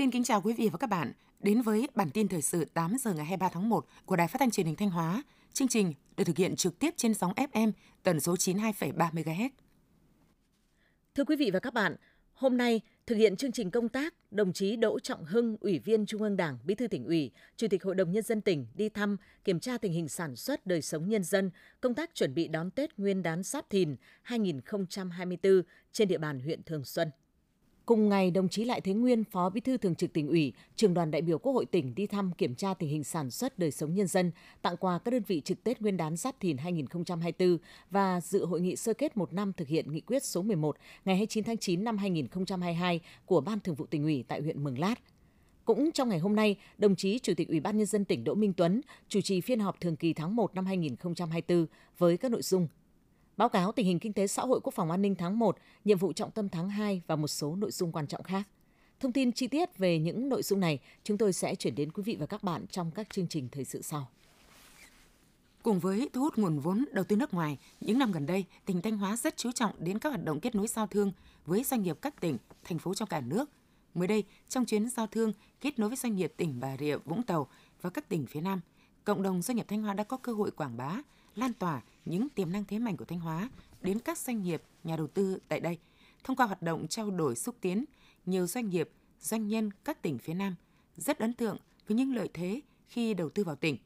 Xin kính chào quý vị và các bạn đến với bản tin thời sự 8 giờ ngày 23 tháng 1 của Đài Phát thanh Truyền hình Thanh Hóa. Chương trình được thực hiện trực tiếp trên sóng FM tần số 92,3 MHz. Thưa quý vị và các bạn, hôm nay thực hiện chương trình công tác, đồng chí Đỗ Trọng Hưng, Ủy viên Trung ương Đảng, Bí thư tỉnh ủy, Chủ tịch Hội đồng nhân dân tỉnh đi thăm, kiểm tra tình hình sản xuất đời sống nhân dân, công tác chuẩn bị đón Tết Nguyên đán Giáp Thìn 2024 trên địa bàn huyện Thường Xuân. Cùng ngày, đồng chí Lại Thế Nguyên, Phó Bí thư Thường trực tỉnh ủy, trường đoàn đại biểu Quốc hội tỉnh đi thăm kiểm tra tình hình sản xuất đời sống nhân dân, tặng quà các đơn vị trực Tết Nguyên đán Giáp Thìn 2024 và dự hội nghị sơ kết một năm thực hiện nghị quyết số 11 ngày 29 tháng 9 năm 2022 của Ban Thường vụ tỉnh ủy tại huyện Mường Lát. Cũng trong ngày hôm nay, đồng chí Chủ tịch Ủy ban Nhân dân tỉnh Đỗ Minh Tuấn chủ trì phiên họp thường kỳ tháng 1 năm 2024 với các nội dung báo cáo tình hình kinh tế xã hội quốc phòng an ninh tháng 1, nhiệm vụ trọng tâm tháng 2 và một số nội dung quan trọng khác. Thông tin chi tiết về những nội dung này chúng tôi sẽ chuyển đến quý vị và các bạn trong các chương trình thời sự sau. Cùng với thu hút nguồn vốn đầu tư nước ngoài, những năm gần đây, tỉnh Thanh Hóa rất chú trọng đến các hoạt động kết nối giao thương với doanh nghiệp các tỉnh, thành phố trong cả nước. Mới đây, trong chuyến giao thương kết nối với doanh nghiệp tỉnh Bà Rịa, Vũng Tàu và các tỉnh phía Nam, cộng đồng doanh nghiệp Thanh Hóa đã có cơ hội quảng bá, lan tỏa những tiềm năng thế mạnh của Thanh Hóa đến các doanh nghiệp, nhà đầu tư tại đây. Thông qua hoạt động trao đổi xúc tiến, nhiều doanh nghiệp, doanh nhân các tỉnh phía Nam rất ấn tượng với những lợi thế khi đầu tư vào tỉnh.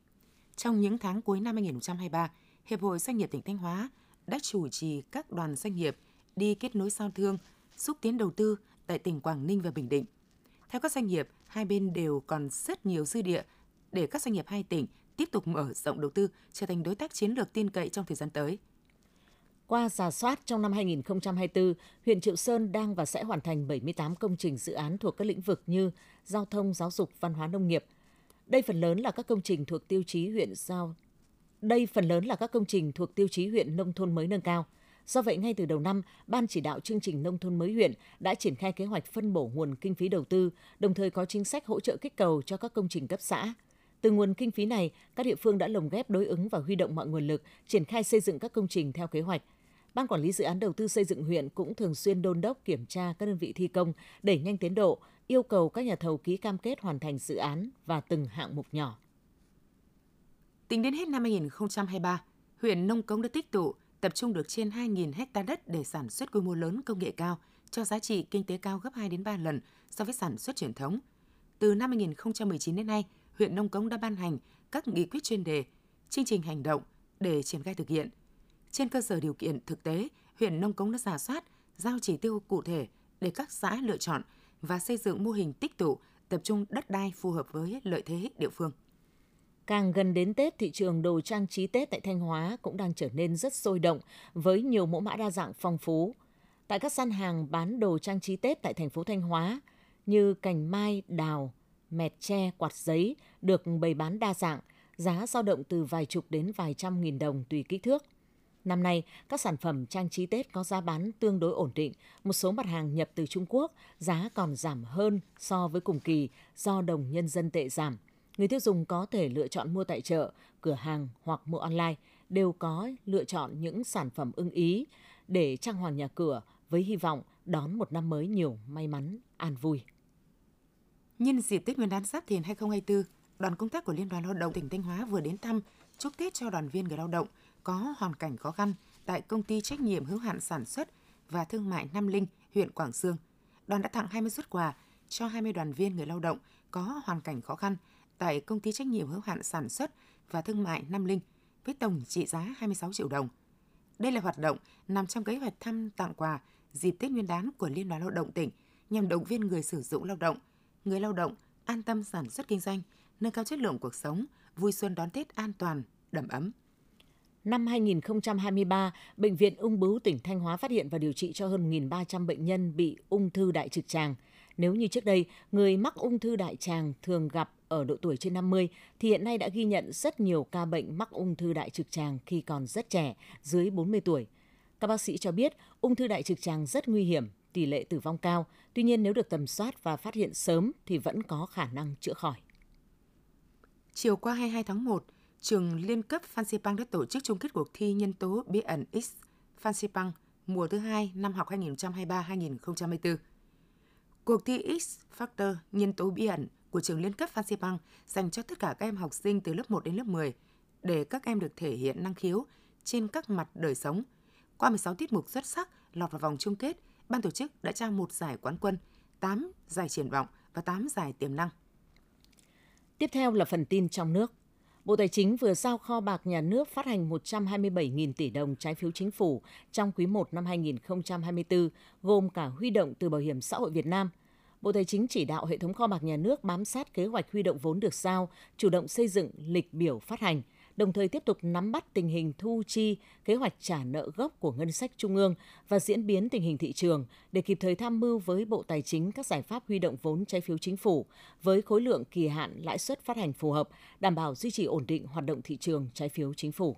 Trong những tháng cuối năm 2023, Hiệp hội Doanh nghiệp tỉnh Thanh Hóa đã chủ trì các đoàn doanh nghiệp đi kết nối giao thương, xúc tiến đầu tư tại tỉnh Quảng Ninh và Bình Định. Theo các doanh nghiệp, hai bên đều còn rất nhiều dư địa để các doanh nghiệp hai tỉnh tiếp tục mở rộng đầu tư, trở thành đối tác chiến lược tin cậy trong thời gian tới. Qua giả soát trong năm 2024, huyện Triệu Sơn đang và sẽ hoàn thành 78 công trình dự án thuộc các lĩnh vực như giao thông, giáo dục, văn hóa nông nghiệp. Đây phần lớn là các công trình thuộc tiêu chí huyện giao đây phần lớn là các công trình thuộc tiêu chí huyện nông thôn mới nâng cao. Do vậy, ngay từ đầu năm, Ban chỉ đạo chương trình nông thôn mới huyện đã triển khai kế hoạch phân bổ nguồn kinh phí đầu tư, đồng thời có chính sách hỗ trợ kích cầu cho các công trình cấp xã. Từ nguồn kinh phí này, các địa phương đã lồng ghép đối ứng và huy động mọi nguồn lực, triển khai xây dựng các công trình theo kế hoạch. Ban quản lý dự án đầu tư xây dựng huyện cũng thường xuyên đôn đốc kiểm tra các đơn vị thi công, đẩy nhanh tiến độ, yêu cầu các nhà thầu ký cam kết hoàn thành dự án và từng hạng mục nhỏ. Tính đến hết năm 2023, huyện Nông Cống đã tích tụ tập trung được trên 2.000 hecta đất để sản xuất quy mô lớn công nghệ cao, cho giá trị kinh tế cao gấp 2 đến 3 lần so với sản xuất truyền thống. Từ năm 2019 đến nay, huyện Nông Cống đã ban hành các nghị quyết chuyên đề, chương trình hành động để triển khai thực hiện. Trên cơ sở điều kiện thực tế, huyện Nông Cống đã giả soát, giao chỉ tiêu cụ thể để các xã lựa chọn và xây dựng mô hình tích tụ tập trung đất đai phù hợp với lợi thế địa phương. Càng gần đến Tết, thị trường đồ trang trí Tết tại Thanh Hóa cũng đang trở nên rất sôi động với nhiều mẫu mã đa dạng phong phú. Tại các gian hàng bán đồ trang trí Tết tại thành phố Thanh Hóa như cành mai, đào, mẹt tre, quạt giấy được bày bán đa dạng, giá dao động từ vài chục đến vài trăm nghìn đồng tùy kích thước. Năm nay, các sản phẩm trang trí Tết có giá bán tương đối ổn định, một số mặt hàng nhập từ Trung Quốc giá còn giảm hơn so với cùng kỳ do đồng nhân dân tệ giảm. Người tiêu dùng có thể lựa chọn mua tại chợ, cửa hàng hoặc mua online, đều có lựa chọn những sản phẩm ưng ý để trang hoàng nhà cửa với hy vọng đón một năm mới nhiều may mắn, an vui. Nhân dịp Tết Nguyên đán Giáp Thìn 2024, đoàn công tác của Liên đoàn Lao động tỉnh Thanh Hóa vừa đến thăm chúc Tết cho đoàn viên người lao động có hoàn cảnh khó khăn tại công ty trách nhiệm hữu hạn sản xuất và thương mại Nam Linh, huyện Quảng Sương. Đoàn đã tặng 20 xuất quà cho 20 đoàn viên người lao động có hoàn cảnh khó khăn tại công ty trách nhiệm hữu hạn sản xuất và thương mại Nam Linh với tổng trị giá 26 triệu đồng. Đây là hoạt động nằm trong kế hoạch thăm tặng quà dịp Tết Nguyên đán của Liên đoàn Lao động tỉnh nhằm động viên người sử dụng lao động – người lao động an tâm sản xuất kinh doanh, nâng cao chất lượng cuộc sống, vui xuân đón Tết an toàn, đầm ấm. Năm 2023, Bệnh viện Ung bướu tỉnh Thanh Hóa phát hiện và điều trị cho hơn 1.300 bệnh nhân bị ung thư đại trực tràng. Nếu như trước đây, người mắc ung thư đại tràng thường gặp ở độ tuổi trên 50, thì hiện nay đã ghi nhận rất nhiều ca bệnh mắc ung thư đại trực tràng khi còn rất trẻ, dưới 40 tuổi. Các bác sĩ cho biết, ung thư đại trực tràng rất nguy hiểm, tỷ lệ tử vong cao, tuy nhiên nếu được tầm soát và phát hiện sớm thì vẫn có khả năng chữa khỏi. Chiều qua 22 tháng 1, trường liên cấp Phan Xipang đã tổ chức chung kết cuộc thi nhân tố bí ẩn X Phan Xipang mùa thứ hai năm học 2023-2024. Cuộc thi X Factor nhân tố bí ẩn của trường liên cấp Phan Xipang dành cho tất cả các em học sinh từ lớp 1 đến lớp 10 để các em được thể hiện năng khiếu trên các mặt đời sống. Qua 16 tiết mục xuất sắc lọt vào vòng chung kết, ban tổ chức đã trao một giải quán quân, 8 giải triển vọng và 8 giải tiềm năng. Tiếp theo là phần tin trong nước. Bộ Tài chính vừa giao kho bạc nhà nước phát hành 127.000 tỷ đồng trái phiếu chính phủ trong quý 1 năm 2024, gồm cả huy động từ Bảo hiểm xã hội Việt Nam. Bộ Tài chính chỉ đạo hệ thống kho bạc nhà nước bám sát kế hoạch huy động vốn được giao, chủ động xây dựng lịch biểu phát hành – đồng thời tiếp tục nắm bắt tình hình thu chi, kế hoạch trả nợ gốc của ngân sách trung ương và diễn biến tình hình thị trường để kịp thời tham mưu với Bộ Tài chính các giải pháp huy động vốn trái phiếu chính phủ với khối lượng kỳ hạn lãi suất phát hành phù hợp, đảm bảo duy trì ổn định hoạt động thị trường trái phiếu chính phủ.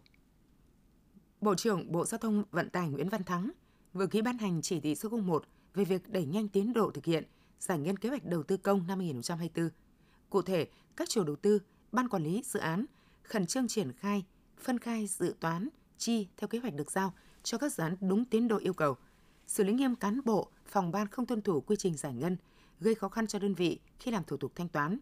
Bộ trưởng Bộ Giao thông Vận tải Nguyễn Văn Thắng vừa ký ban hành chỉ thị số 01 về việc đẩy nhanh tiến độ thực hiện giải ngân kế hoạch đầu tư công năm 2024. Cụ thể, các chủ đầu tư, ban quản lý dự án khẩn trương triển khai, phân khai dự toán, chi theo kế hoạch được giao cho các dự án đúng tiến độ yêu cầu, xử lý nghiêm cán bộ, phòng ban không tuân thủ quy trình giải ngân, gây khó khăn cho đơn vị khi làm thủ tục thanh toán.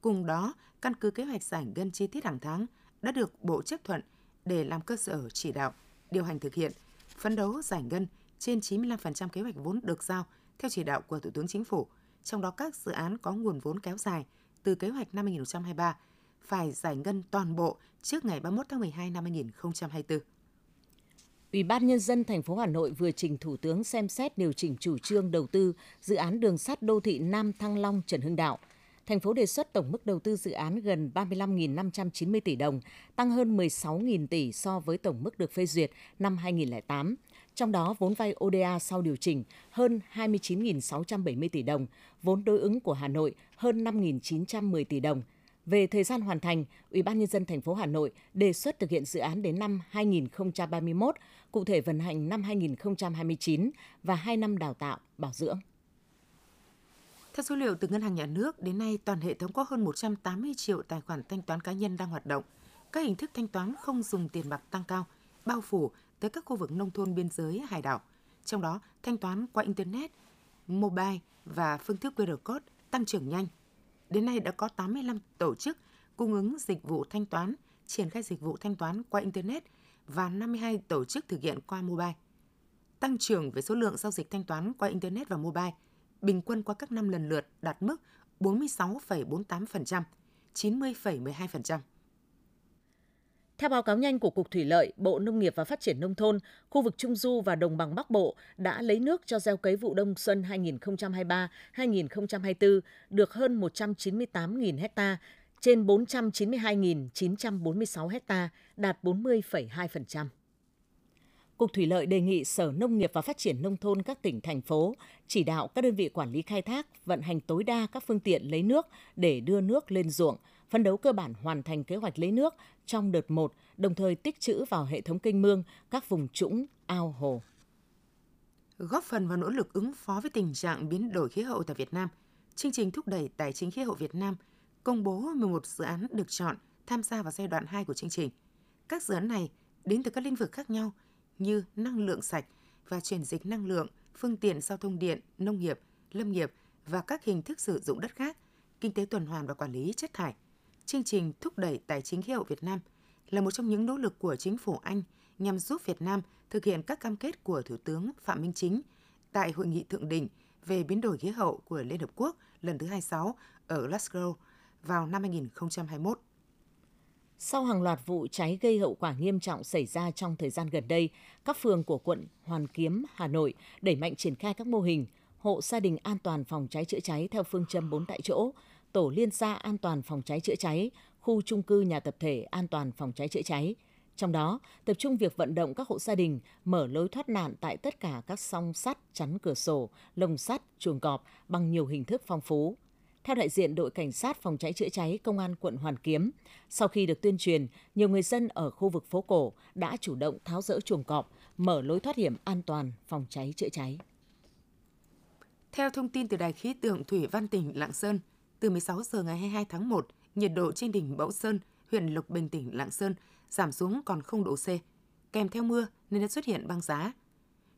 Cùng đó, căn cứ kế hoạch giải ngân chi tiết hàng tháng đã được Bộ chấp thuận để làm cơ sở chỉ đạo, điều hành thực hiện, phấn đấu giải ngân trên 95% kế hoạch vốn được giao theo chỉ đạo của Thủ tướng Chính phủ, trong đó các dự án có nguồn vốn kéo dài từ kế hoạch năm 2023 phải giải ngân toàn bộ trước ngày 31 tháng 12 năm 2024. Ủy ban nhân dân thành phố Hà Nội vừa trình Thủ tướng xem xét điều chỉnh chủ trương đầu tư dự án đường sắt đô thị Nam Thăng Long Trần Hưng Đạo. Thành phố đề xuất tổng mức đầu tư dự án gần 35.590 tỷ đồng, tăng hơn 16.000 tỷ so với tổng mức được phê duyệt năm 2008. Trong đó, vốn vay ODA sau điều chỉnh hơn 29.670 tỷ đồng, vốn đối ứng của Hà Nội hơn 5.910 tỷ đồng – về thời gian hoàn thành, Ủy ban nhân dân thành phố Hà Nội đề xuất thực hiện dự án đến năm 2031, cụ thể vận hành năm 2029 và 2 năm đào tạo, bảo dưỡng. Theo số liệu từ Ngân hàng Nhà nước, đến nay toàn hệ thống có hơn 180 triệu tài khoản thanh toán cá nhân đang hoạt động. Các hình thức thanh toán không dùng tiền mặt tăng cao, bao phủ tới các khu vực nông thôn biên giới, hải đảo. Trong đó, thanh toán qua Internet, mobile và phương thức QR code tăng trưởng nhanh, Đến nay đã có 85 tổ chức cung ứng dịch vụ thanh toán, triển khai dịch vụ thanh toán qua Internet và 52 tổ chức thực hiện qua mobile. Tăng trưởng về số lượng giao dịch thanh toán qua Internet và mobile, bình quân qua các năm lần lượt đạt mức 46,48%, 90,12%. Theo báo cáo nhanh của Cục Thủy lợi, Bộ Nông nghiệp và Phát triển Nông thôn, khu vực Trung Du và Đồng bằng Bắc Bộ đã lấy nước cho gieo cấy vụ đông xuân 2023-2024 được hơn 198.000 ha, trên 492.946 ha, đạt 40,2%. Cục Thủy lợi đề nghị Sở Nông nghiệp và Phát triển Nông thôn các tỉnh, thành phố chỉ đạo các đơn vị quản lý khai thác vận hành tối đa các phương tiện lấy nước để đưa nước lên ruộng, phân đấu cơ bản hoàn thành kế hoạch lấy nước trong đợt 1, đồng thời tích trữ vào hệ thống kênh mương, các vùng trũng, ao hồ. Góp phần vào nỗ lực ứng phó với tình trạng biến đổi khí hậu tại Việt Nam, chương trình thúc đẩy tài chính khí hậu Việt Nam công bố 11 dự án được chọn tham gia vào giai đoạn 2 của chương trình. Các dự án này đến từ các lĩnh vực khác nhau như năng lượng sạch và chuyển dịch năng lượng, phương tiện giao thông điện, nông nghiệp, lâm nghiệp và các hình thức sử dụng đất khác, kinh tế tuần hoàn và quản lý chất thải – chương trình thúc đẩy tài chính khí hậu Việt Nam là một trong những nỗ lực của chính phủ Anh nhằm giúp Việt Nam thực hiện các cam kết của Thủ tướng Phạm Minh Chính tại hội nghị thượng đỉnh về biến đổi khí hậu của Liên Hợp Quốc lần thứ 26 ở Glasgow vào năm 2021. Sau hàng loạt vụ cháy gây hậu quả nghiêm trọng xảy ra trong thời gian gần đây, các phường của quận Hoàn Kiếm, Hà Nội đẩy mạnh triển khai các mô hình hộ gia đình an toàn phòng cháy chữa cháy theo phương châm 4 tại chỗ, tổ liên gia an toàn phòng cháy chữa cháy, khu trung cư nhà tập thể an toàn phòng cháy chữa cháy. Trong đó, tập trung việc vận động các hộ gia đình mở lối thoát nạn tại tất cả các song sắt, chắn cửa sổ, lồng sắt, chuồng cọp bằng nhiều hình thức phong phú. Theo đại diện đội cảnh sát phòng cháy chữa cháy công an quận Hoàn Kiếm, sau khi được tuyên truyền, nhiều người dân ở khu vực phố cổ đã chủ động tháo rỡ chuồng cọp, mở lối thoát hiểm an toàn phòng cháy chữa cháy. Theo thông tin từ Đài khí tượng Thủy Văn tỉnh Lạng Sơn, từ 16 giờ ngày 22 tháng 1, nhiệt độ trên đỉnh Mẫu Sơn, huyện Lộc Bình tỉnh Lạng Sơn giảm xuống còn 0 độ C, kèm theo mưa nên đã xuất hiện băng giá.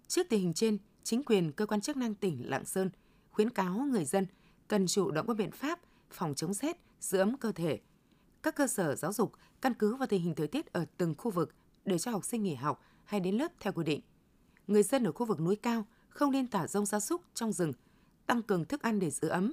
Trước tình hình trên, chính quyền cơ quan chức năng tỉnh Lạng Sơn khuyến cáo người dân cần chủ động các biện pháp phòng chống rét, giữ ấm cơ thể. Các cơ sở giáo dục căn cứ vào tình hình thời tiết ở từng khu vực để cho học sinh nghỉ học hay đến lớp theo quy định. Người dân ở khu vực núi cao không nên thả rông gia súc trong rừng, tăng cường thức ăn để giữ ấm